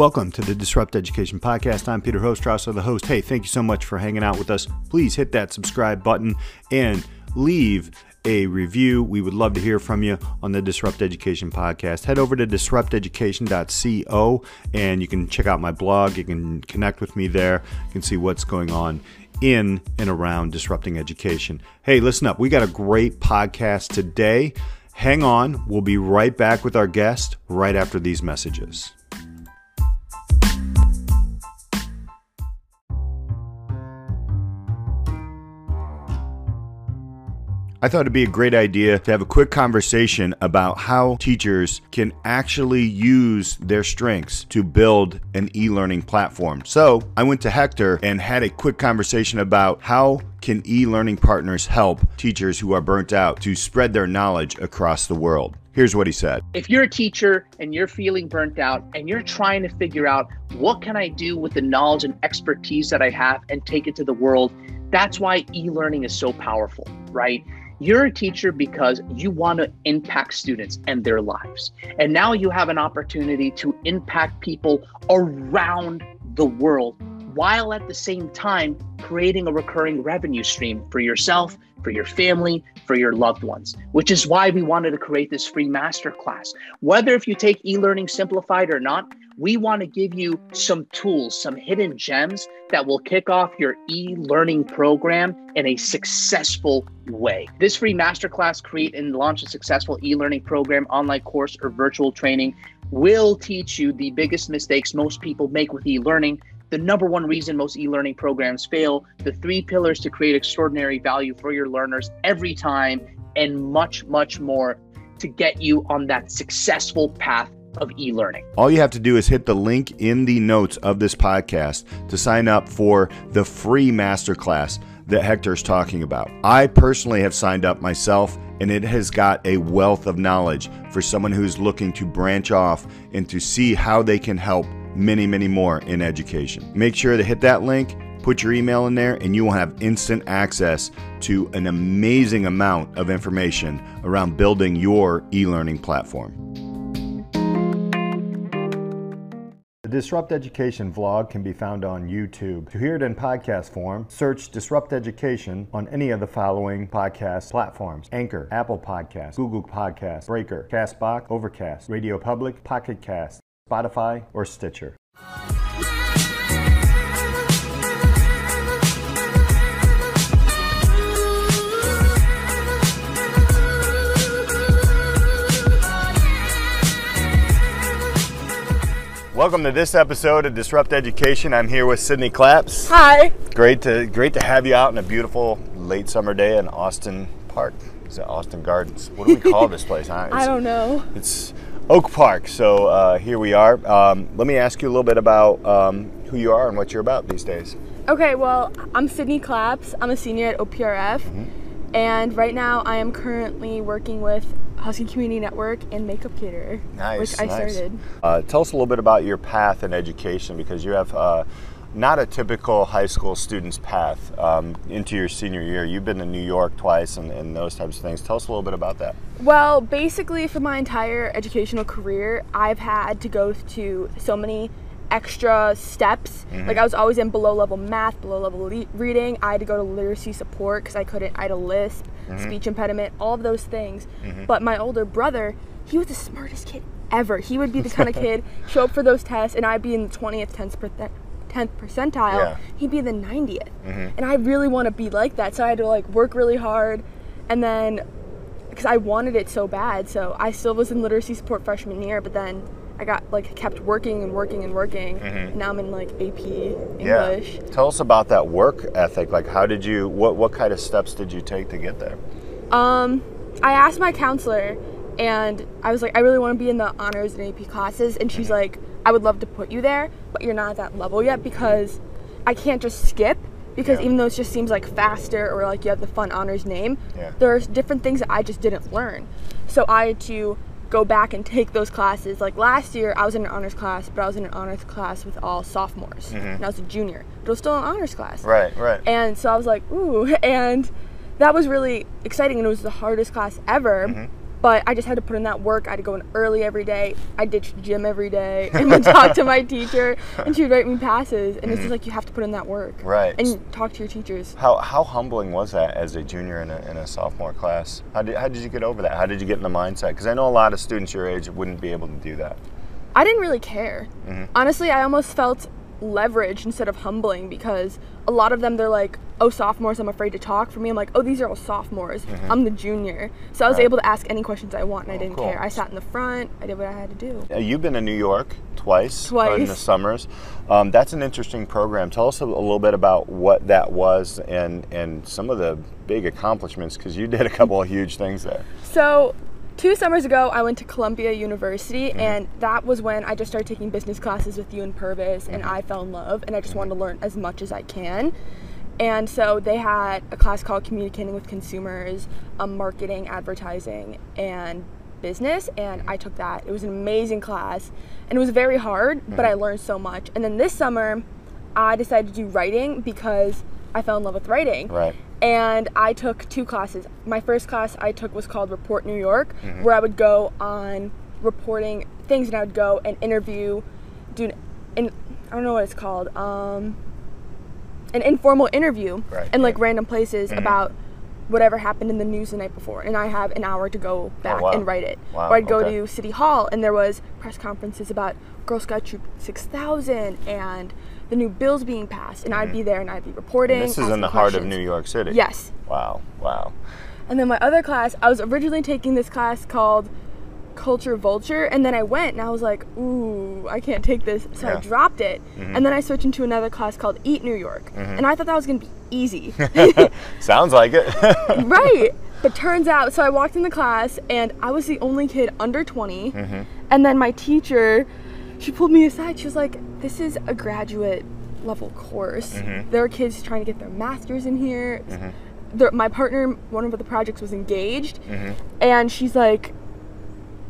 Welcome to the Disrupt Education Podcast. I'm Peter Hostrawser, the host. Hey, thank you so much for hanging out with us. Please hit that subscribe button and leave a review. We would love to hear from you on the Disrupt Education podcast. Head over to disrupteducation.co and you can check out my blog. You can connect with me there. You can see what's going on in and around disrupting education. Hey, listen up. We got a great podcast today. Hang on. We'll be right back with our guest right after these messages. I thought it'd be a great idea to have a quick conversation about how teachers can actually use their strengths to build an e learning platform. So I went to Hector and had a quick conversation about how can e-learning partners help teachers who are burnt out to spread their knowledge across the world? Here's what he said. If you're a teacher and you're feeling burnt out and you're trying to figure out what can I do with the knowledge and expertise that I have and take it to the world, that's why e-learning is so powerful, right? You're a teacher because you want to impact students and their lives. And now you have an opportunity to impact people around the world while at the same time creating a recurring revenue stream for yourself, for your family, for your loved ones, which is why we wanted to create this free masterclass. Whether if you take e-learning simplified or not, we want to give you some tools, some hidden gems that will kick off your e learning program in a successful way. This free masterclass, create and launch a successful e learning program, online course, or virtual training will teach you the biggest mistakes most people make with e learning. The number one reason most e learning programs fail, the three pillars to create extraordinary value for your learners every time, and much, much more to get you on that successful path of e learning. All you have to do is hit the link in the notes of this podcast to sign up for the free masterclass that Hector's talking about. I personally have signed up myself, and it has got a wealth of knowledge for someone who's looking to branch off and to see how they can help many, many more in education. Make sure to hit that link. Put your email in there, and you will have instant access to an amazing amount of information around building your e learning platform. Disrupt Education vlog can be found on YouTube. To hear it in podcast form, search Disrupt Education on any of the following podcast platforms Anchor, Apple Podcasts, Google Podcasts, Breaker, Castbox, Overcast, Radio Public, Pocket Cast, Spotify, or Stitcher. Welcome to this episode of Disrupt Education. I'm here with Sydney Claps. Hi. Great to great to have you out on a beautiful late summer day in Austin Park. Is it Austin Gardens? What do we call this place? I don't know. It's Oak Park. So uh, here we are. Um, let me ask you a little bit about um, who you are and what you're about these days. Okay, well, I'm Sydney Claps. I'm a senior at OPRF. Mm-hmm. And right now I am currently working with Husky Community Network and Makeup Caterer, nice, which I nice. started. Uh, tell us a little bit about your path in education because you have uh, not a typical high school student's path um, into your senior year. You've been to New York twice and, and, those types of things. Tell us a little bit about that. Well, basically, for my entire educational career, I've had to go to so many extra steps. Mm-hmm. Like I was always in below level math, below level le- reading. I had to go to literacy support because I couldn't. I had a lisp, mm-hmm. speech impediment, all of those things. Mm-hmm. But my older brother, he was the smartest kid ever. He would be the kind of kid show up for those tests, and I'd be in the twentieth, tenth, tenth percentile. Yeah. He'd be the 90th, mm-hmm. and I really want to be like that. So I had to like work really hard, and then because I wanted it so bad. So I still was in literacy support freshman year, but then I got like kept working and working and working. Mm-hmm. And now I'm in like AP English. Yeah. Tell us about that work ethic. Like, how did you? What what kind of steps did you take to get there? Um, I asked my counselor, and I was like, I really want to be in the honors and AP classes, and she's mm-hmm. like, I would love to put you there, but you're not at that level yet because I can't just skip because yeah. even though it just seems like faster or like you have the fun honors name, yeah. there's different things that I just didn't learn. So I had to go back and take those classes. Like last year, I was in an honors class, but I was in an honors class with all sophomores, mm-hmm. and I was a junior, but it was still an honors class. Right, right. And so I was like, ooh, and that was really exciting, and it was the hardest class ever. Mm-hmm. But I just had to put in that work. I had to go in early every day. I ditched gym every day and then talk to my teacher, and she would write me passes. And it's just like you have to put in that work, Mm-hmm. Right. And talk to your teachers. How, how humbling was that as a junior in a, in a sophomore class? How did, how did you get over that? How did you get in the mindset? Because I know a lot of students your age wouldn't be able to do that. I didn't really care. Mm-hmm. Honestly, I almost felt leverage instead of humbling because a lot of them they're like, "Oh, sophomores, I'm afraid to talk." For me, I'm like, "Oh, these are all sophomores. I'm the junior." So I was Mm-hmm. Right. able to ask any questions I want and I didn't cool. care. I sat in the front. I did what I had to do. You've been to New York twice, uh, in the summers. Um, that's an interesting program. Tell us a, a little bit about what that was and and some of the big accomplishments because you did a couple of huge things there. So, two summers ago, I went to Columbia University, Mm-hmm. and that was when I just started taking business classes with you and Purvis, and Mm-hmm. I fell in love, and I just wanted to learn as much as I can. And so they had a class called Communicating with Consumers, um, Marketing, Advertising, and Business, and I took that. It was an amazing class, and it was very hard, but I learned so much. And then this summer, I decided to do writing because I fell in love with writing Right. And I took two classes. My first class I took was called Report New York, Mm-hmm. where I would go on reporting things, and I would go and interview, do an, I don't know what it's called, um, an informal interview Right, in like right. random places about whatever happened in the news the night before, and I have an hour to go back Oh, wow. and write it. Wow, Or I'd go okay. to City Hall, and there was press conferences about Girl Scout Troop 6000 and the new bills being passed, and I'd be there and I'd be reporting. Mm-hmm. This is in the heart of. New York City. Yes. Wow. Wow. And then my other class, I was originally taking this class called Culture Vulture, and then I went and I was like, ooh, I can't take this. So Yeah. I dropped it. And then I switched into another class called Eat New York. And I thought that was gonna be easy. Sounds like it. right. But turns out, so I walked in the class and I was the only kid under 20. Mm-hmm. And then my teacher, she pulled me aside. She was like, this is a graduate level course. Mm-hmm. There are kids trying to get their master's in here. There, my partner, one of the projects was engaged. Mm-hmm. And she's like,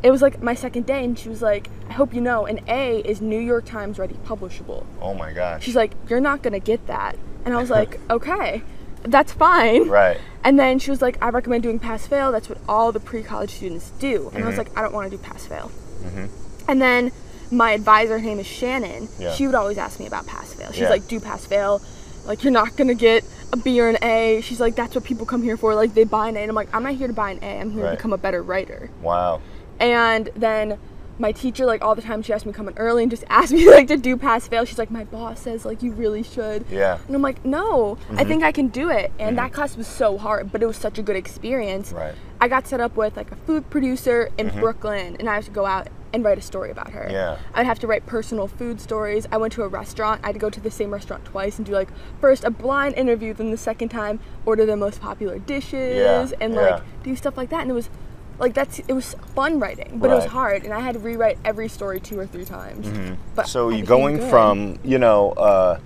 it was like my second day, and she was like, I hope you know, an A is New York Times ready publishable. oh my gosh. She's like, You're not gonna get that. And I was like, Okay, that's fine. right. And then she was like, I recommend doing pass fail. That's what all the pre college students do. And I was Mm-hmm. like, I don't want to do pass fail. And then my advisor, her name is Shannon, Yeah. she would always ask me about pass fail. She's Yeah. like, Do pass fail. Like, you're not going to get a B or an A. She's like, That's what people come here for. Like, they buy an A. And I'm like, I'm not here to buy an A. I'm here Right. to become a better writer. Wow. And then my teacher, like all the time, she asked me to come in early and just asked me like to do pass fail. She's like, my boss says like you really should. Yeah. And I'm like, no, Mm-hmm. I think I can do it. And that class was so hard, but it was such a good experience. Right. I got set up with like a food producer in Brooklyn, and I had to go out and write a story about her. Mm-hmm. Yeah. I'd have to write personal food stories. I went to a restaurant. I had to go to the same restaurant twice and do like first a blind interview, then the second time order the most popular dishes Yeah, and yeah. like do stuff like that. And it was like that's it was fun writing, but it was hard, and I had to rewrite every story two or three times. Mm-hmm. So you going good. from you know uh,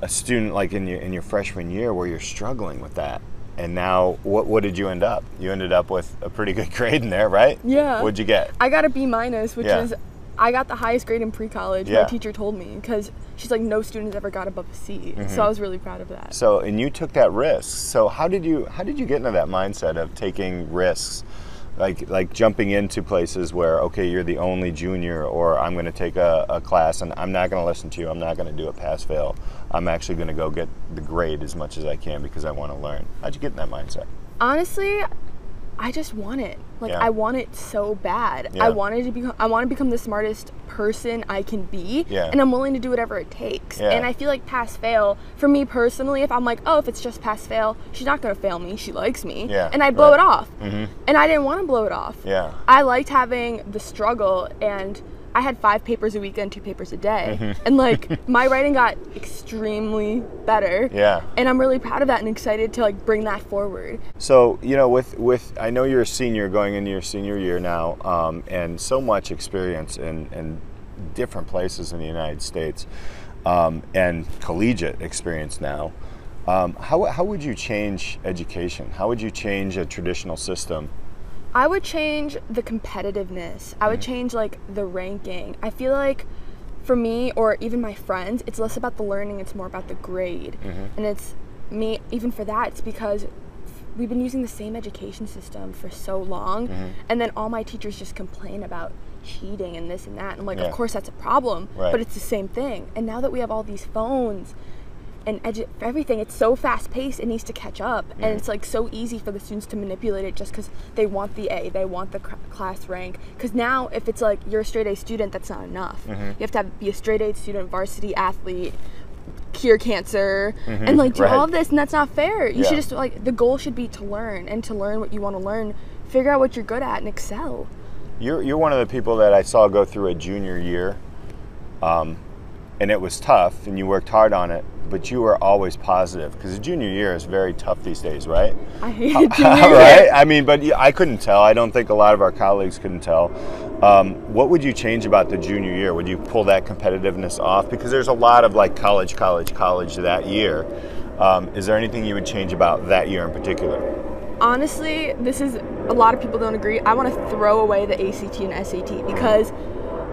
a student like in your in your freshman year where you're struggling with that, and now what what did you end up? You ended up with a pretty good grade in there, right? Yeah. What'd you get? I got a B minus, which Yeah. is I got the highest grade in pre-college. Yeah. My teacher told me because she's like, no students ever got above a C. Mm-hmm. So I was really proud of that. So and you took that risk. So how did you how did you get into that mindset of taking risks? Like like jumping into places where okay you're the only junior or I'm going to take a, a class and I'm not going to listen to you I'm not going to do a pass fail I'm actually going to go get the grade as much as I can because I want to learn. How'd you get in that mindset? Honestly, I just want it. Like Yeah. I want it so bad. Yeah. I wanted to become. I want to become the smartest person I can be. Yeah. And I'm willing to do whatever it takes. Yeah. And I feel like pass fail for me personally. If I'm like, oh, if it's just pass fail, she's not gonna fail me. She likes me. Yeah, And I blow right. it off. Mm-hmm. And I didn't want to blow it off. Yeah. I liked having the struggle and. I had five papers a week and two papers a day. Mm-hmm. And like my writing got extremely better. Yeah. And I'm really proud of that and excited to like bring that forward. So you know, with with I know you're a senior going into your senior year now, um, and so much experience in, in different places in the United States, um, and collegiate experience now. Um, how how would you change education? How would you change a traditional system? I would change the competitiveness. I would change like the ranking. I feel like for me or even my friends, it's less about the learning, it's more about the grade. And it's me even for that, it's because we've been using the same education system for so long, Mm-hmm. and then all my teachers just complain about cheating and this and that. And I'm like, Yeah. of course that's a problem, Right. but it's the same thing. And now that we have all these phones and edu- everything, it's so fast paced. It needs to catch up, Mm-hmm. and it's like so easy for the students to manipulate it just because they want the A, they want the cr- class rank. Because now, if it's like you're a straight A student, that's not enough. Mm-hmm. You have to have, be a straight A student, varsity athlete, cure cancer, and like do right. all of this, and that's not fair. You Yeah. should just like the goal should be to learn and to learn what you want to learn, figure out what you're good at, and excel. You're, you're one of the people that I saw go through a junior year, um, and it was tough, and you worked hard on it, but you were always positive because the junior year is very tough these days, right? I hate junior right? I mean, but I couldn't tell. I don't think a lot of our colleagues couldn't tell. Um, what would you change about the junior year? Would you pull that competitiveness off? Because there's a lot of like college, college, college that year. Um, is there anything you would change about that year in particular? honestly, this is a lot of people don't agree. I want to throw away the ACT and SAT because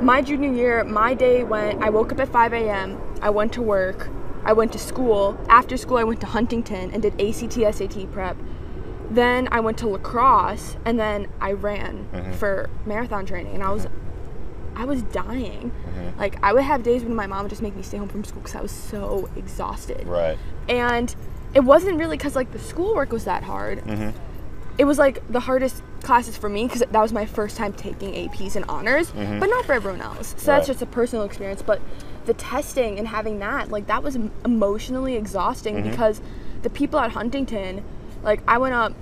my junior year, my day went. I woke up at 5 a.m. I went to work. I went to school. After school, I went to Huntington and did ACT SAT prep. Then I went to lacrosse and then I ran mm-hmm. for marathon training and I was I was dying. Mm-hmm. Like I would have days when my mom would just make me stay home from school because I was so exhausted Right. and it wasn't really because like the schoolwork was that hard mm-hmm. it was like the hardest classes for me because that was my first time taking aps and honors mm-hmm. but not for everyone else. So Right. that's just a personal experience but the testing and having that like that was emotionally exhausting mm-hmm. because the people at huntington like i went up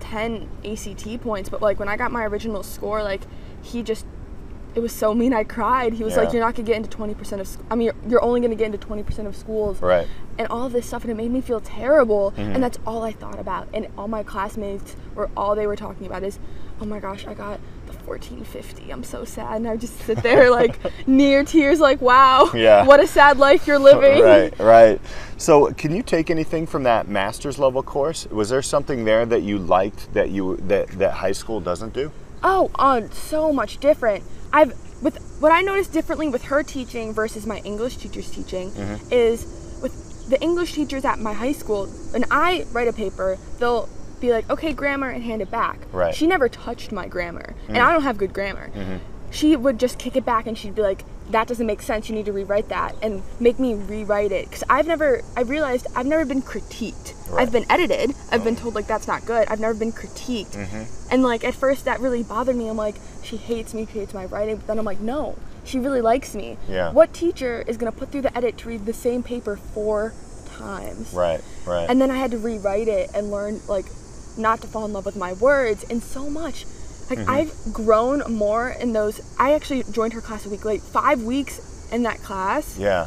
10 act points but like when i got my original score like he just it was so mean i cried he was like you're not gonna get into 20% of sc- i mean you're, you're only gonna get into 20% of schools Right. and all of this stuff and it made me feel terrible Mm-hmm. and that's all i thought about and all my classmates were all they were talking about is oh my gosh i got the 1450 i'm so sad and i would just sit there like near tears like wow Yeah. what a sad life you're living Right, right. So, can you take anything from that master's level course? Was there something there that you liked that you that that high school doesn't do? Oh on so much different. I've with what i noticed differently with her teaching versus my english teacher's teaching Mm-hmm. is with the english teachers at my high school when i write a paper they'll be like okay grammar and hand it back. Right. she never touched my grammar and mm. i don't have good grammar. Mm-hmm. She would just kick it back and she'd be like that doesn't make sense you need to rewrite that and make me rewrite it. Because i've never i realized i've never been critiqued. Right. i've been edited. I've been told like that's not good. I've never been critiqued. Mm-hmm. And like at first that really bothered me. I'm like she hates me she hates my writing but then i'm like no she really likes me. Yeah. what teacher is going to put through the edit to read the same paper four times? Right, right. and then I had to rewrite it and learn like not to fall in love with my words. And so much. Like Mm-hmm. I've grown more in those. I actually joined her class a week late, five weeks in that class yeah.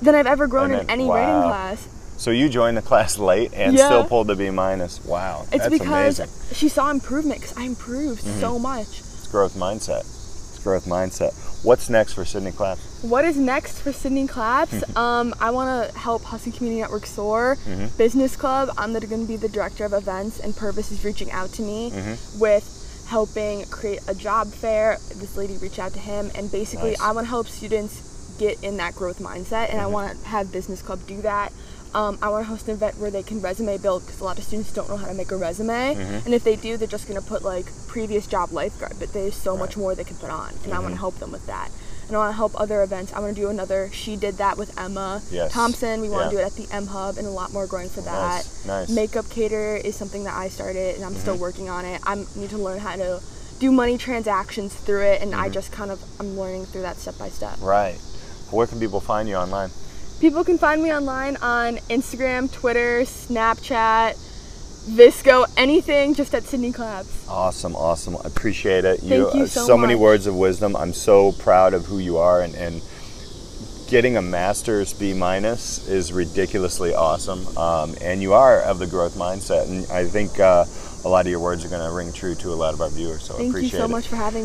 than I've ever grown And in then- any writing class. So you joined the class late and Yeah. still pulled the B minus. Wow, It's that's because amazing. Mm-hmm. she saw improvement because I improved so much. It's growth mindset. It's growth mindset. What's next for Sydney Claps? What is next for Sydney Claps? Mm-hmm. um, I want to help Husky Community Network soar. Business Club, I'm going to be the director of events, and Purvis is reaching out to me Mm-hmm. with helping create a job fair. This lady reached out to him, and basically, Nice. I want to help students get in that growth mindset, and I Mm-hmm. want to have Business Club do that. Um, I want to host an event where they can resume build because a lot of students don't know how to make a resume, Mm-hmm. and if they do, they're just going to put like previous job lifeguard, but there's so much more they can put on, and I Mm-hmm. want to help them with that. And I want to help other events. I want to do another. She did that with Emma Yes. Thompson. We want Yeah. to do it at the M Hub, and a lot more growing for that. Nice, nice. Mm-hmm. Makeup cater is something that I started, and I'm still working on it. I need to learn how to do money transactions through it, and Mm-hmm. I just kind of I'm learning through that step by step. Right. Where can people find you online? People can find me online on Instagram, Twitter, Snapchat, VSCO, anything, just at Sydney Claps. Awesome, awesome. I appreciate it. Thank you uh, so many words of wisdom. I'm so proud of who you are, and, and getting a master's B minus is ridiculously awesome. Um, and you are of the growth mindset, and I think uh, a lot of your words are going to ring true to a lot of our viewers. So I Thank you so it. much for having me.